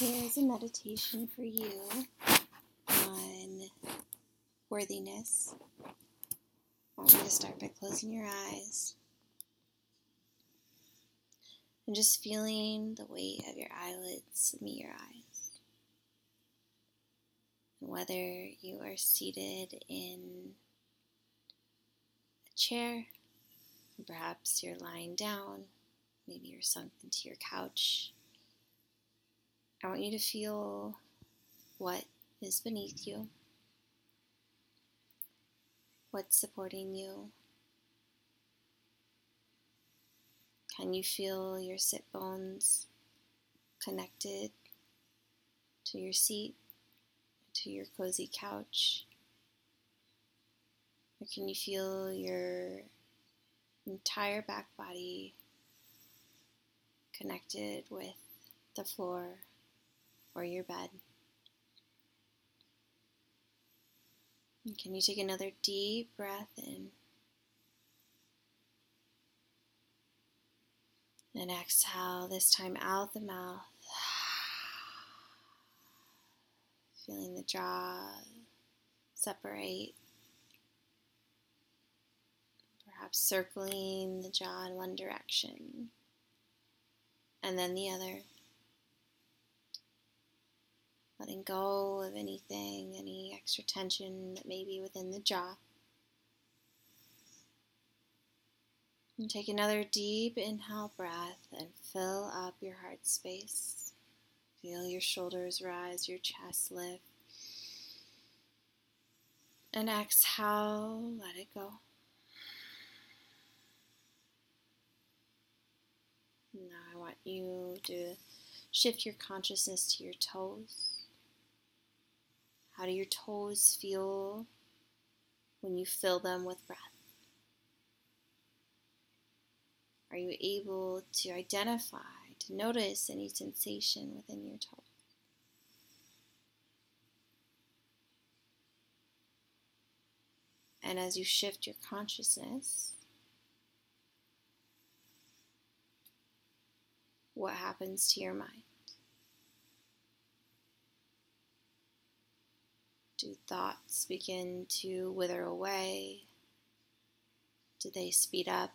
Here's a meditation for you on worthiness. I want you to start by closing your eyes and just feeling the weight of your eyelids meet your eyes. Whether you are seated in a chair, perhaps you're lying down, maybe you're sunk into your couch I want you to feel what is beneath you, what's supporting you. Can you feel your sit bones connected to your seat, to your cozy couch? Or can you feel your entire back body connected with the floor your bed. And can you take another deep breath in? And exhale, this time out the mouth. Feeling the jaw separate. Perhaps circling the jaw in one direction and then the other letting go of anything, any extra tension that may be within the jaw. And take another deep inhale breath and fill up your heart space. Feel your shoulders rise, your chest lift. And exhale, let it go. Now I want you to shift your consciousness to your toes. Do your toes feel when you fill them with breath? Are you able to identify, to notice any sensation within your toes? And as you shift your consciousness, what happens to your mind? Do thoughts begin to wither away? Do they speed up?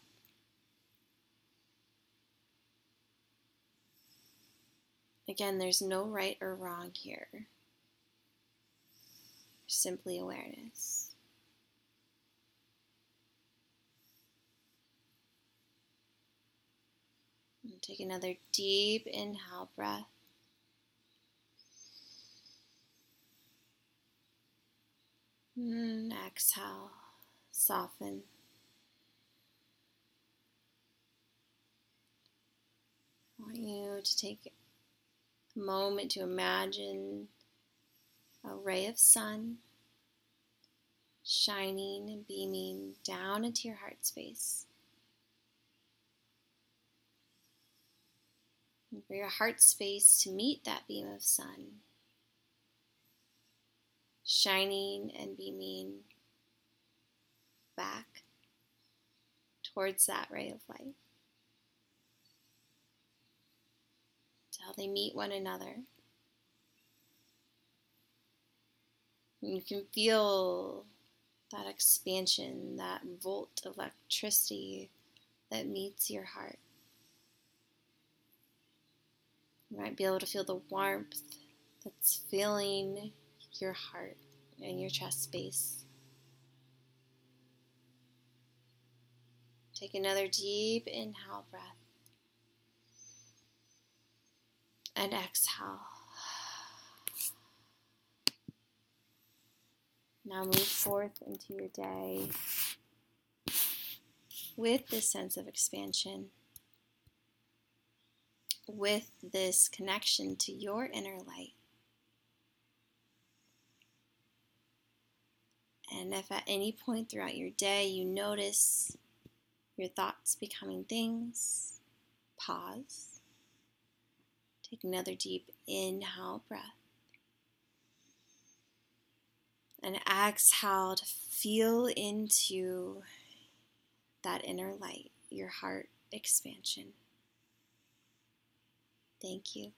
Again, there's no right or wrong here. Simply awareness. And take another deep inhale breath. And mm, exhale, soften. I want you to take a moment to imagine a ray of sun shining and beaming down into your heart space. And for your heart space to meet that beam of sun, shining and beaming back towards that ray of light. Until they meet one another. You can feel that expansion, that volt of electricity that meets your heart. You might be able to feel the warmth that's filling your heart and your chest space. Take another deep inhale breath and exhale. Now move forth into your day with this sense of expansion, with this connection to your inner light. And if at any point throughout your day you notice your thoughts becoming things, pause. Take another deep inhale breath. And exhale to feel into that inner light, your heart expansion. Thank you.